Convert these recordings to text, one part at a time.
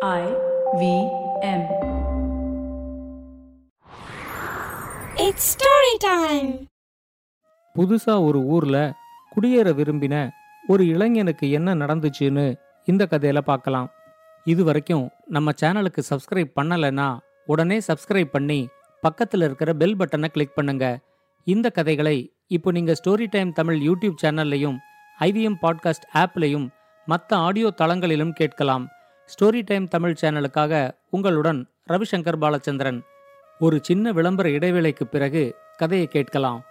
I V M. It's story time. புதுசா ஒரு ஊர்ல குடியேற விரும்பின ஒரு இளைஞனுக்கு என்ன நடந்துச்சுன்னு இந்த கதையில பார்க்கலாம் இது வரைக்கும் நம்ம சேனலுக்கு சப்ஸ்கிரைப் பண்ணலைன்னா உடனே சப்ஸ்கிரைப் பண்ணி பக்கத்துல இருக்கிற பெல் பட்டனை கிளிக் பண்ணுங்க இந்த கதைகளை இப்போ நீங்க ஸ்டோரி டைம் தமிழ் யூடியூப் சேனல்லையும் ஐவிஎம் பாட்காஸ்ட் ஆப்லையும் மற்ற ஆடியோ தளங்களிலும் கேட்கலாம் ஸ்டோரி டைம் தமிழ் சேனலுக்காக உங்களுடன் ரவிசங்கர் பாலச்சந்திரன். ஒரு சின்ன விளம்பர இடைவேளைக்கு பிறகு கதையை கேட்கலாம்.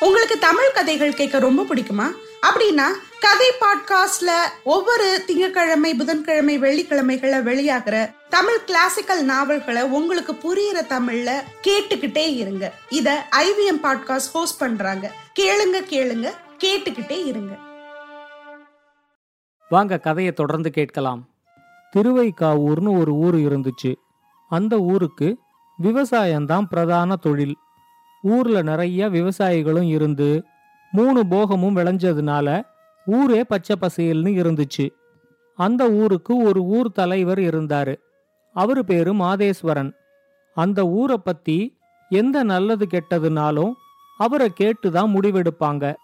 உங்களுக்கு தமிழ் கதைகள் கேட்க ரொம்ப பிடிக்குமா? அப்படின்னா கதை பாட்காஸ்ட்ல ஒவ்வொரு திங்கட்கிழமை புதன்கிழமை வெள்ளிக்கிழமைகள வெளியாகிற தமிழ் கிளாசிக்கல் நாவல்களை உங்களுக்கு புரியுற தமிழ்ல கேட்டுக்கிட்டே இருங்க. இத ஐவிஎம் பாட்காஸ்ட் ஹோஸ்ட் பண்றாங்க. கேளுங்க கேளுங்க கேட்டுக்கிட்டே இருங்க. வாங்க கதையை தொடர்ந்து கேட்கலாம். திருவைக்காவூர்னு ஒரு ஊர் இருந்துச்சு. அந்த ஊருக்கு விவசாயம்தான் பிரதான தொழில். ஊர்ல நிறைய விவசாயிகளும் இருந்து மூணு போகமும் விளைஞ்சதுனால ஊரே பச்சை பசேல்னு இருந்துச்சு. அந்த ஊருக்கு ஒரு ஊர் தலைவர் இருந்தாரு. அவர் பேரு மாதேஸ்வரன். அந்த ஊரை பத்தி எந்த நல்லது கெட்டதுனாலும் அவரை கேட்டுதான் முடிவெடுப்பாங்க.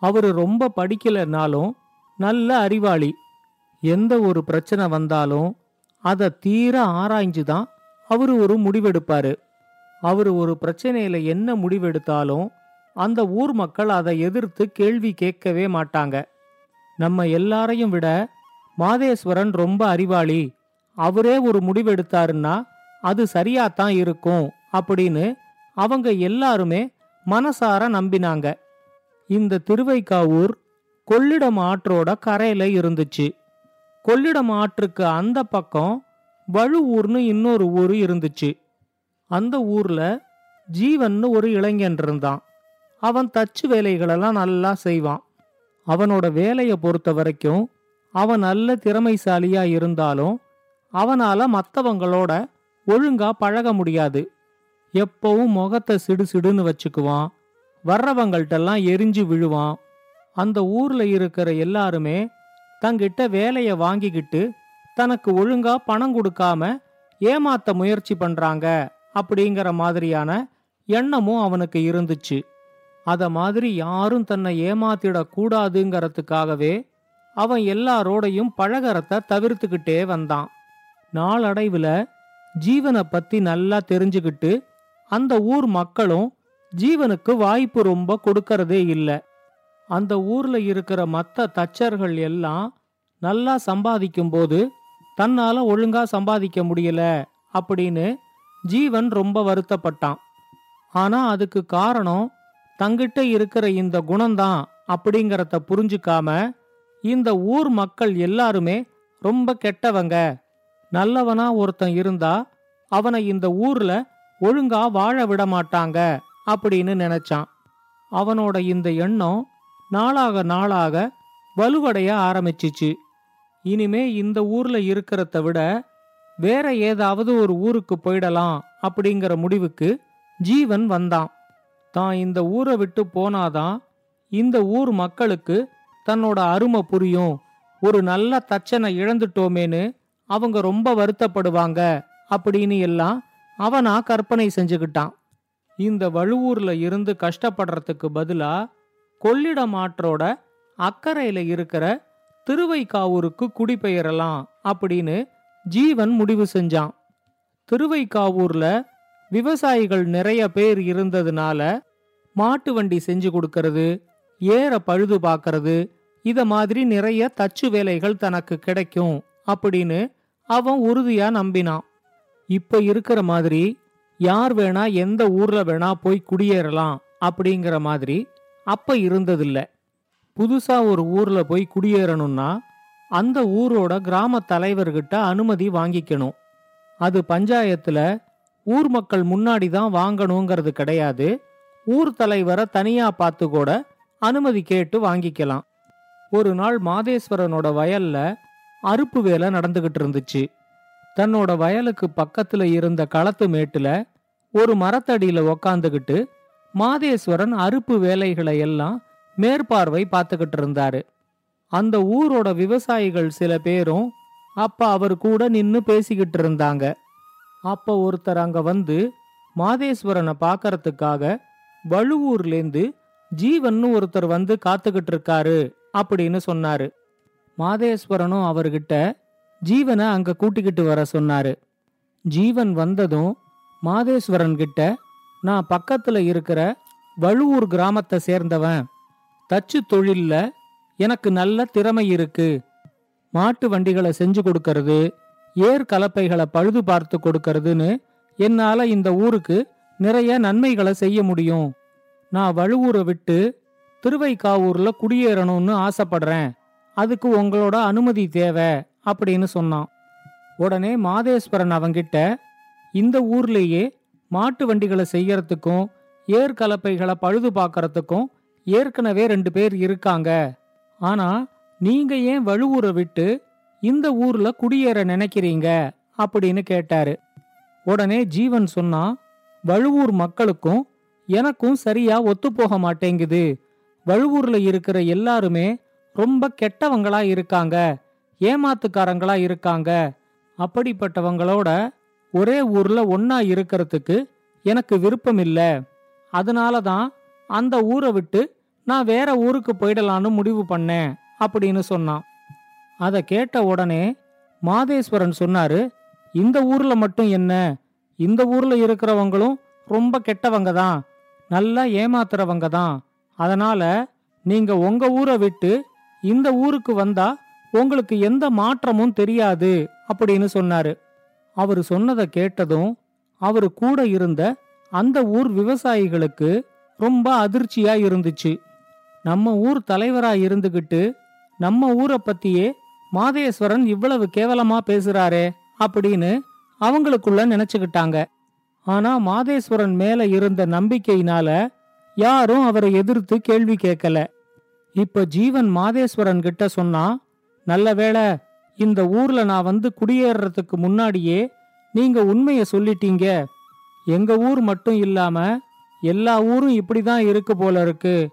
அவரு ரொம்ப படிக்கலைனாலும் நல்ல அறிவாளி. எந்த ஒரு பிரச்சனை வந்தாலும் அதை தீர ஆராய்ஞ்சு தான் அவர் ஒரு முடிவெடுப்பாரு. அவர் ஒரு பிரச்சனையில என்ன முடிவெடுத்தாலும் அந்த ஊர் மக்கள் அதை எதிர்த்து கேள்வி கேட்கவே மாட்டாங்க. நம்ம எல்லாரையும் விட மாதேஸ்வரன் ரொம்ப அறிவாளி. அவரே ஒரு முடிவெடுத்தாருன்னா அது சரியாத்தான் இருக்கும் அப்படின்னு அவங்க எல்லாருமே மனசார நம்பினாங்க. இந்த திருவைக்காவூர் கொள்ளிடம் ஆற்றோட கரையில இருந்துச்சு. கொள்ளிடம் ஆற்றுக்கு அந்த பக்கம் வழுவூர்னு இன்னொரு ஊர் இருந்துச்சு. அந்த ஊர்ல ஜீவன்னு ஒரு இளைஞன் இருந்தான். அவன் தச்சு வேலைகளெல்லாம் நல்லா செய்வான். அவனோட வேலையை பொறுத்த வரைக்கும் அவன் நல்ல திறமைசாலியா இருந்தாலும் அவனால மத்தவங்களோட ஒழுங்கா பழக முடியாது. எப்பவும் முகத்தை சிடு சிடுன்னு வச்சுக்குவான். வர்றவங்கள்ட்டெல்லாம் எரிஞ்சு விழுவான். அந்த ஊர்ல இருக்கிற எல்லாருமே தங்கிட்ட வேலைய வாங்கிக்கிட்டு தனக்கு ஒழுங்கா பணம் கொடுக்காம ஏமாத்த முயற்சி பண்றாங்க அப்படிங்கிற மாதிரியான எண்ணமும் அவனுக்கு இருந்துச்சு. அத மாதிரி யாரும் தன்னை ஏமாத்திடக் கூடாதுங்கிறதுக்காகவே அவன் எல்லாரோடையும் பழகறத தவிர்த்துக்கிட்டே வந்தான். நாளடைவுல ஜீவனை பத்தி நல்லா தெரிஞ்சுக்கிட்டு அந்த ஊர் மக்களும் ஜீவனுக்கு வாய்ப்பு ரொம்ப கொடுக்கறதே இல்லை. அந்த ஊர்ல இருக்கிற மற்ற தச்சர்கள் எல்லாம் நல்லா சம்பாதிக்கும் போது தன்னால ஒழுங்கா சம்பாதிக்க முடியல அப்படின்னு ஜீவன் ரொம்ப வருத்தப்பட்டான். ஆனா அதுக்கு காரணம் தங்கிட்ட இருக்கிற இந்த குணம்தான் அப்படிங்கறத புரிஞ்சுக்காம இந்த ஊர் மக்கள் எல்லாருமே ரொம்ப கெட்டவங்க. நல்லவனா ஒருத்தன் இருந்தா அவனை இந்த ஊர்ல ஒழுங்கா வாழ விட மாட்டாங்க அப்படின்னு நினைச்சான். அவனோட இந்த எண்ணம் நாளாக நாளாக வலுவடைய ஆரம்பிச்சிச்சு. இனிமே இந்த ஊர்ல இருக்கிறத விட வேற ஏதாவது ஒரு ஊருக்கு போயிடலாம் அப்படிங்கிற முடிவுக்கு ஜீவன் வந்தான். தான் இந்த ஊரை விட்டு போனாதான் இந்த ஊர் மக்களுக்கு தன்னோட அருமை புரியும். ஒரு நல்ல தச்சனை இழந்துட்டோமேன்னு அவங்க ரொம்ப வருத்தப்படுவாங்க அப்படின்னு எல்லாம் அவனா கற்பனை செஞ்சுக்கிட்டான். இந்த வழுவூர்ல இருந்து கஷ்டப்படுறதுக்கு பதிலா கொள்ளிடம் ஆற்றோட அக்கறையில இருக்கிற திருவைக்காவூருக்கு குடிபெயரலாம் அப்படின்னு ஜீவன் முடிவு செஞ்சான். திருவைக்காவூர்ல விவசாயிகள் நிறைய பேர் இருந்ததுனால மாட்டு வண்டி செஞ்சு கொடுக்கறது ஏற பழுது பார்க்கறது இத மாதிரி நிறைய தச்சு வேலைகள் தனக்கு கிடைக்கும் அப்படின்னு அவன் உறுதியா நம்பினான். இப்ப இருக்கிற மாதிரி யார் வேணா எந்த ஊர்ல வேணா போய் குடியேறலாம் அப்படிங்கிற மாதிரி அப்ப இருந்ததில்ல. புதுசா ஒரு ஊர்ல போய் குடியேறணும்னா அந்த ஊரோட கிராம தலைவர்கிட்ட அனுமதி வாங்கிக்கணும். அது பஞ்சாயத்துல ஊர் மக்கள் முன்னாடி தான் வாங்கணுங்கிறது கிடையாது. ஊர் தலைவரை தனியா பார்த்து கூட அனுமதி கேட்டு வாங்கிக்கலாம். ஒரு நாள் மாதேஸ்வரனோட வயல்ல அறுப்பு வேலை நடந்துகிட்டு இருந்துச்சு. தன்னோட வயலுக்கு பக்கத்துல இருந்த களத்து மேட்டுல ஒரு மரத்தடியில உக்காந்துகிட்டு மாதேஸ்வரன் அறுப்பு வேலைகளை எல்லாம் மேற்பார்வை பார்த்துக்கிட்டு இருந்தாரு. அந்த ஊரோட விவசாயிகள் சில பேரும் அப்ப அவர் கூட நின்னு பேசிக்கிட்டு இருந்தாங்க. அப்ப ஒருத்தர் அங்க வந்து மாதேஸ்வரனை பார்க்கறதுக்காக வழுவூர்லேருந்து ஜீவன்னு ஒருத்தர் வந்து காத்துக்கிட்டு இருக்காரு அப்படின்னு சொன்னாரு. மாதேஸ்வரனும் அவர்கிட்ட ஜீவனை அங்க கூட்டிக்கிட்டு வர சொன்னாரு. ஜீவன் வந்ததும் மாதேஸ்வரன் கிட்ட நான் பக்கத்துல இருக்கிற வழுவூர் கிராமத்தை சேர்ந்தவன். தச்சு தொழில்ல எனக்கு நல்ல திறமை இருக்கு. மாட்டு வண்டிகளை செஞ்சு கொடுக்கறது ஏர் கலப்பைகளை பழுது பார்த்து கொடுக்கறதுன்னு என்னால இந்த ஊருக்கு நிறைய நன்மைகளை செய்ய முடியும். நான் வழுவூரை விட்டு திருவைக்காவூர்ல குடியேறணும்னு ஆசைப்படுறேன். அதுக்கு உங்களோட அனுமதி தேவை அப்படின்னு சொன்னான். உடனே மாதேஸ்வரன் அவங்கிட்ட இந்த ஊர்லேயே மாட்டு வண்டிகளை செய்யறதுக்கும் ஏர் கலப்பைகளை பழுது பார்க்கறதுக்கும் ஏற்கனவே ரெண்டு பேர் இருக்காங்க. ஆனா நீங்க ஏன் வழுவூரை விட்டு இந்த ஊர்ல குடியேற நினைக்கிறீங்க? அப்படின்னு கேட்டாரு. உடனே ஜீவன் சொன்னா வழுவூர் மக்களுக்கும் எனக்கும் சரியா ஒத்துப்போக மாட்டேங்குது. வழுவூர்ல இருக்கிற எல்லாருமே ரொம்ப கெட்டவங்களா இருக்காங்க. ஏமாத்துக்காரங்களா இருக்காங்க. அப்படிப்பட்டவங்களோட ஒரே ஊர்ல ஒன்னா இருக்கிறதுக்கு எனக்கு விருப்பம் இல்ல அதனால தான் அந்த ஊரை விட்டு நான் வேற ஊருக்கு போயிடலான்னு முடிவு பண்ணேன் அப்படின்னு சொன்னான். அதை கேட்ட உடனே மாதேஸ்வரன் சொன்னாரு இந்த ஊர்ல மட்டும் என்ன? இந்த ஊர்ல இருக்கிறவங்களும் ரொம்ப கெட்டவங்க தான் நல்லா ஏமாத்துறவங்க தான் அதனால நீங்க உங்க ஊரை விட்டு இந்த ஊருக்கு வந்தா உங்களுக்கு எந்த மாற்றமும் தெரியாது அப்படின்னு சொன்னாரு. அவர் சொன்னதை கேட்டதும் அவரு கூட இருந்த அந்த ஊர் விவசாயிகளுக்கு ரொம்ப அதிர்ச்சியா இருந்துச்சு. நம்ம ஊர் தலைவரா இருந்துகிட்டு நம்ம ஊரை பத்தியே மாதேஸ்வரன் இவ்வளவு கேவலமா பேசுறாரே அப்படின்னு அவங்களுக்குள்ள நினைச்சுக்கிட்டாங்க. ஆனா மாதேஸ்வரன் மேல இருந்த நம்பிக்கையினால யாரும் அவரை எதிர்த்து கேள்வி கேட்கல. இப்ப ஜீவன் மாதேஸ்வரன் கிட்ட சொன்னா நல்ல வேளை இந்த ஊர்ல நான் வந்து குடியேறதுக்கு முன்னாடியே நீங்க உண்மைய சொல்லிட்டீங்க. எங்க ஊர் மட்டும் இல்லாம எல்லா ஊரும் இப்படிதான் இருக்கு போல இருக்கு.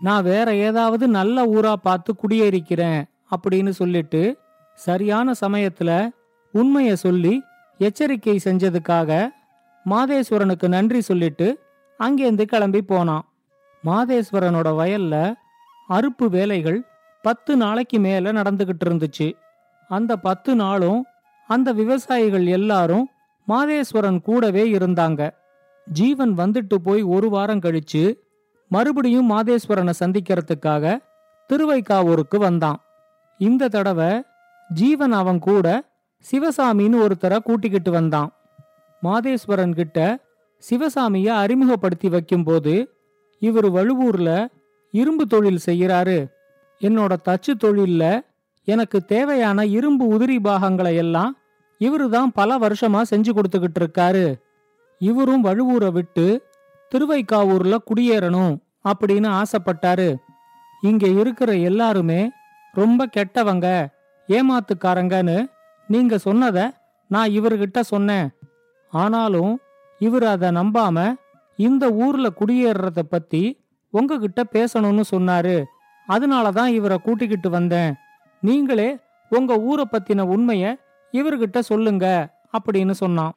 நான் வேற ஏதாவது நல்ல ஊரா பார்த்து குடியேறிக்கிறேன் அப்படின்னு சொல்லிட்டு சரியான சமயத்துல உண்மைய சொல்லி எச்சரிக்கை செஞ்சதுக்காக மாதேஸ்வரனுக்கு நன்றி சொல்லிட்டு அங்கேருந்து கிளம்பி போனான். மாதேஸ்வரனோட வயல்ல அறுப்பு வேலைகள் பத்து நாளைக்கு மேல நடந்துகிட்டு இருந்துச்சு. அந்த பத்து நாளும் அந்த விவசாயிகள் எல்லாரும் மாதேஸ்வரன் கூடவே இருந்தாங்க. ஜீவன் வந்துட்டு போய் ஒரு வாரம் கழிச்சு மறுபடியும் மாதேஸ்வரனை சந்திக்கிறதுக்காக திருவைக்காவூருக்கு வந்தான். இந்த தடவை ஜீவன் அவன் கூட சிவசாமின்னு ஒருத்தரை கூட்டிக்கிட்டு வந்தான். மாதேஸ்வரன் கிட்ட சிவசாமிய அறிமுகப்படுத்தி வைக்கும்போது இவர் வழுவூர்ல இரும்பு தொழில் செய்யறாரு என்னோட தச்சு தொழில்ல எனக்கு தேவையான இரும்பு உதிரி பாகங்களை எல்லாம் இவரு தான் பல வருஷமா செஞ்சு கொடுத்துக்கிட்டு இருக்காரு. இவரும் வழுவூரை விட்டு திருவைக்காவூர்ல குடியேறணும் அப்படின்னு ஆசைப்பட்டாரு. இங்க இருக்கிற எல்லாருமே ரொம்ப கெட்டவங்க ஏமாத்துக்காரங்கன்னு நீங்க சொன்னத நான் இவர்கிட்ட சொன்னேன். ஆனாலும் இவர் அதை நம்பாம இந்த ஊர்ல குடியேறத பத்தி உங்ககிட்ட பேசணும்னு சொன்னாரு. அதனால தான் இவரை கூட்டிக்கிட்டு வந்தேன். நீங்களே உங்க ஊரை பத்தின உண்மைய இவர்கிட்ட சொல்லுங்க அப்படின்னு சொன்னான்.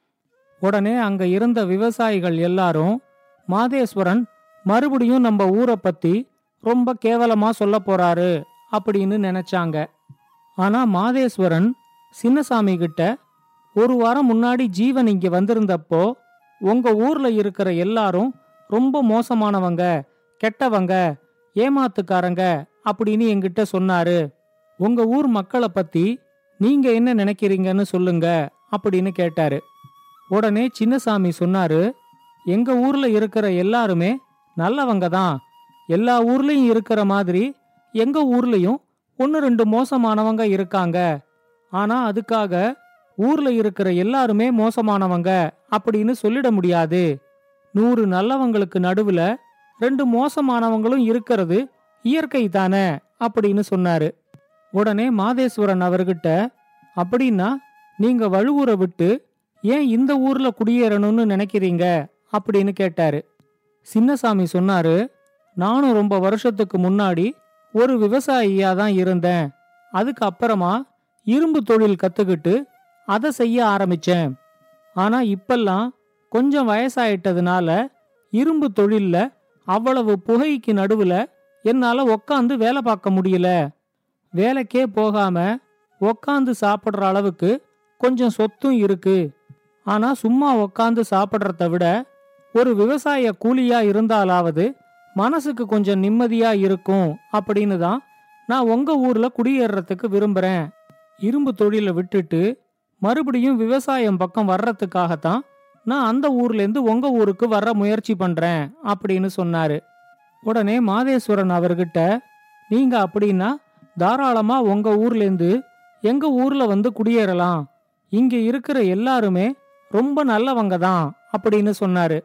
உடனே அங்க இருந்த விவசாயிகள் எல்லாரும் மாதேஸ்வரன் மறுபடியும் நம்ம ஊரை பத்தி ரொம்ப கேவலமா சொல்ல போறாரு அப்படின்னு நினைச்சாங்க. ஆனா மாதேஸ்வரன் சின்னசாமி கிட்ட ஒரு வாரம் முன்னாடி ஜீவன் இங்க வந்திருந்தப்போ உங்க ஊர்ல இருக்கிற எல்லாரும் ரொம்ப மோசமானவங்க கெட்டவங்க ஏமாத்துக்காரங்க அப்படின்னு என்கிட்ட சொன்னாரு. உங்க ஊர் மக்களை பத்தி நீங்க என்ன நினைக்கிறீங்கன்னு சொல்லுங்க அப்படின்னு கேட்டாரு. உடனே சின்னசாமி சொன்னாரு எங்க ஊர்ல இருக்கிற எல்லாருமே நல்லவங்க தான். எல்லா ஊர்லயும் இருக்கிற மாதிரி எங்க ஊர்லயும் ஒன்னு ரெண்டு மோசமானவங்க இருக்காங்க. ஆனா அதுக்காக ஊர்ல இருக்கிற எல்லாருமே மோசமானவங்க அப்படின்னு சொல்லிட முடியாது. நூறு நல்லவங்களுக்கு நடுவுல ரெண்டு மோசமானவங்களும் இருக்கிறது இயற்கை தானே அப்படின்னு சொன்னாரு. உடனே மாதேஸ்வரன் அவர்கிட்ட அப்படின்னா நீங்க வழுவூரை விட்டு ஏன் இந்த ஊர்ல குடியேறணும்னு நினைக்கிறீங்க? அப்படின்னு கேட்டாரு. சின்னசாமி சொன்னாரு நானும் ரொம்ப வருஷத்துக்கு முன்னாடி ஒரு விவசாயியா தான் இருந்தேன். அதுக்கு அப்புறமா இரும்பு தொழில் கத்துக்கிட்டு அதை செய்ய ஆரம்பிச்சேன். ஆனா இப்பெல்லாம் கொஞ்சம் வயசாயிட்டதுனால இரும்பு தொழில்ல அவ்வளவு புகைக்கு நடுவுல என்னால உக்காந்து வேலை பார்க்க முடியல. வேலைக்கே போகாம உக்காந்து சாப்பிடுற அளவுக்கு கொஞ்சம் சொத்தும் இருக்கு. ஆனா சும்மா உக்காந்து சாப்பிடுறத விட ஒரு விவசாய கூலியா இருந்தாலாவது மனசுக்கு கொஞ்சம் நிம்மதியா இருக்கும் அப்படின்னு தான் நான் உங்க ஊர்ல குடியேறத்துக்கு விரும்புறேன். இரும்பு தொழிலை விட்டுட்டு மறுபடியும் விவசாயம் பக்கம் வர்றதுக்காகத்தான் நான் அந்த ஊர்லேருந்து உங்க ஊருக்கு வர்ற முயற்சி பண்றேன் அப்படின்னு சொன்னாரு. உடனே மாதேஸ்வரன் அவர்கிட்ட நீங்க அப்படின்னா தாராளமா உங்க ஊர்லேருந்து எங்க ஊர்ல வந்து குடியேறலாம். இங்க இருக்கிற எல்லாருமே ரொம்ப நல்லவங்க தான் அப்படின்னு சொன்னாரு.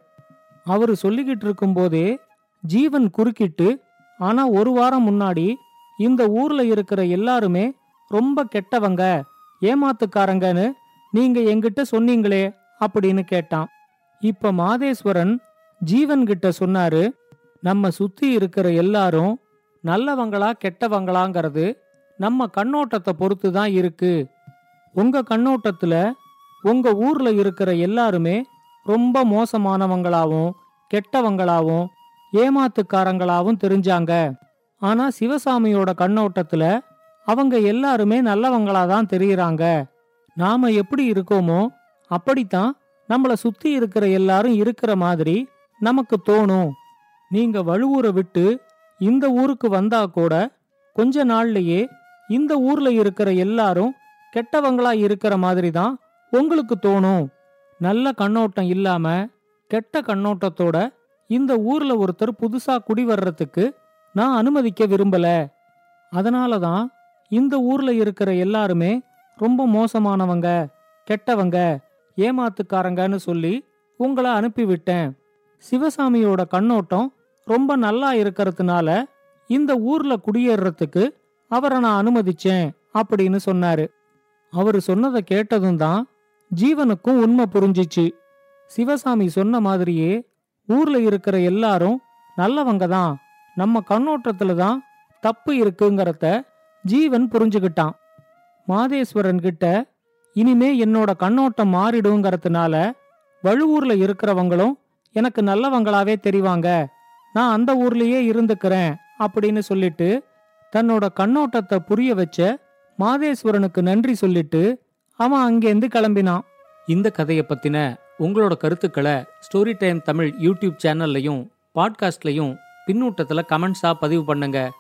அவரு சொல்லிக்கிட்டு இருக்கும்போதே ஜீவன் குறுக்கிட்டு ஆனா ஒரு வாரம் முன்னாடி இந்த ஊர்ல இருக்கிற எல்லாருமே ரொம்ப கெட்டவங்க ஏமாத்துக்காரங்கன்னு நீங்க எங்கிட்ட சொன்னீங்களே அப்படின்னு கேட்டான். இப்ப மாதேஸ்வரன் ஜீவன்கிட்ட சொன்னாரு நம்ம சுத்தி இருக்கிற எல்லாரும் நல்லவங்களா கெட்டவங்களாங்கிறது நம்ம கண்ணோட்டத்தை பொறுத்து தான் இருக்கு. உங்க கண்ணோட்டத்துல உங்க ஊர்ல இருக்கிற எல்லாருமே ரொம்ப மோசமானவங்களாவும் கெட்டவங்களாவும் ஏமாத்துக்காரங்களாவும் தெரிஞ்சாங்க. ஆனா சிவசாமியோட கண்ணோட்டத்துல அவங்க எல்லாருமே நல்லவங்களா தான் தெரியுறாங்க. நாம எப்படி இருக்கோமோ அப்படித்தான் நம்மள சுத்தி இருக்கிற எல்லாரும் இருக்கிற மாதிரி நமக்கு தோணும். நீங்க வழுவூரை விட்டு இந்த ஊருக்கு வந்தா கூட கொஞ்ச நாள்லயே இந்த ஊர்ல இருக்கிற எல்லாரும் கெட்டவங்களா இருக்கிற மாதிரி தான் உங்களுக்கு தோணும். நல்ல கண்ணோட்டம் இல்லாம கெட்ட கண்ணோட்டத்தோட இந்த ஊர்ல ஒருத்தர் புதுசா குடி வர்றதுக்கு நான் அனுமதிக்க விரும்பல. அதனால தான் இந்த ஊர்ல இருக்கிற எல்லாருமே ரொம்ப மோசமானவங்க கெட்டவங்க ஏமாத்துக்காரங்கன்னு சொல்லி உங்களை அனுப்பிவிட்டேன். சிவசாமியோட கண்ணோட்டம் ரொம்ப நல்லா இருக்கறதுனால இந்த ஊர்ல குடியேறதுக்கு அவரை நான் அனுமதிச்சேன் அப்படின்னு சொன்னாரு. அவரு சொன்னதை கேட்டதும் தான் ஜீவனுக்கும் உண்மை புரிஞ்சிச்சு. சிவசாமி சொன்ன மாதிரியே ஊர்ல இருக்கிற எல்லாரும் நல்லவங்க தான். நம்ம கண்ணோட்டத்துல தான் தப்பு இருக்குங்கிறத ஜீவன் புரிஞ்சுக்கிட்டான். மாதேஸ்வரன் கிட்ட இனிமே என்னோட கண்ணோட்டம் மாறிடுங்கிறதுனால வழுவூர்ல இருக்கிறவங்களும் எனக்கு நல்லவங்களாவே தெரிவாங்க. நான் அந்த ஊர்லயே இருந்துக்கிறேன் அப்படின்னு சொல்லிட்டு தன்னோட கண்ணோட்டத்தை புரிய வச்ச மாதேஸ்வரனுக்கு நன்றி சொல்லிட்டு அவன் அங்கேருந்து கிளம்பினான். இந்த கதையை பத்தின உங்களோட கருத்துக்களை ஸ்டோரி டைம் தமிழ் யூடியூப் சேனல்லையும் பாட்காஸ்ட்லையும் பின்னூட்டத்துல கமெண்ட்ஸா பதிவு பண்ணுங்க.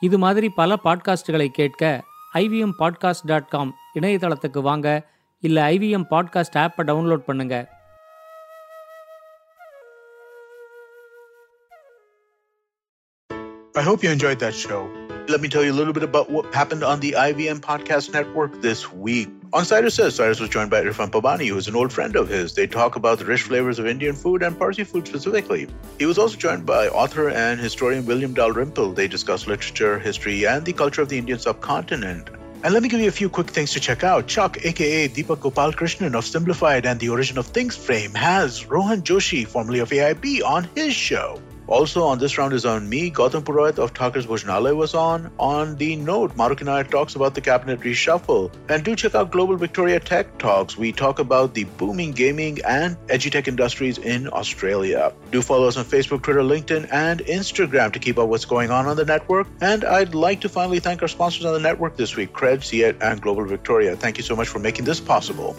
இது மாதிரி பல பாட்காஸ்டுகளை கேட்க ஐவிஎம் பாட்காஸ்ட் டாட் காம் இணையதளத்துக்கு வாங்க. இல்லை ஐவிஎம் பாட்காஸ்ட் ஆப்பை டவுன்லோட் பண்ணுங்க. I hope you enjoyed that show. Let me tell you a little bit about what happened on the IVM Podcast Network this week. On Cyrus Says, Cyrus was joined by Irfan Pabani, who is an old friend of his. They talk about the rich flavors of Indian food and Parsi food specifically. He was also joined by author and historian William Dalrymple. They discuss literature, history, and the culture of the Indian subcontinent. And let me give you a few quick things to check out. Chuck, aka Deepak Gopal Krishnan of Simplified and the Origin of Things frame, has Rohan Joshi, formerly of AIB, on his show. Also on this round is on me. Gautam Purohit of Talkers Bhojnalaya was on. On the note, Maruk I talks about the cabinet reshuffle. And do check out Global Victoria Tech Talks. We talk about the booming gaming and edutech industries in Australia. Do follow us on Facebook, Twitter, LinkedIn, and Instagram to keep up what's going on on the network. And I'd like to finally thank our sponsors on the network this week, Cred, Ciet, and Global Victoria. Thank you so much for making this possible.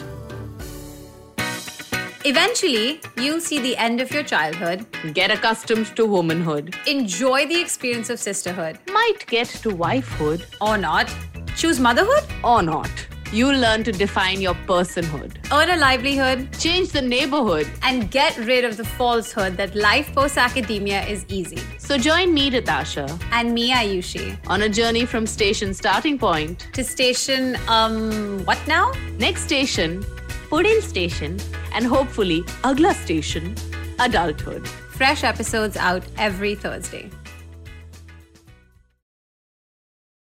Eventually, you'll see the end of your childhood, Get accustomed to womanhood. enjoy the experience of sisterhood, Might get to wifehood or not, choose motherhood, or not. You'll learn to define your personhood. earn a livelihood, Change the neighborhood. and get rid of the falsehood that life post academia is easy. So join me, Ritasha, And me, Ayushi, on a journey from station starting point. to station, um, what now? Next station, Pudin station, and hopefully Agla station, adulthood. Fresh episodes out every Thursday.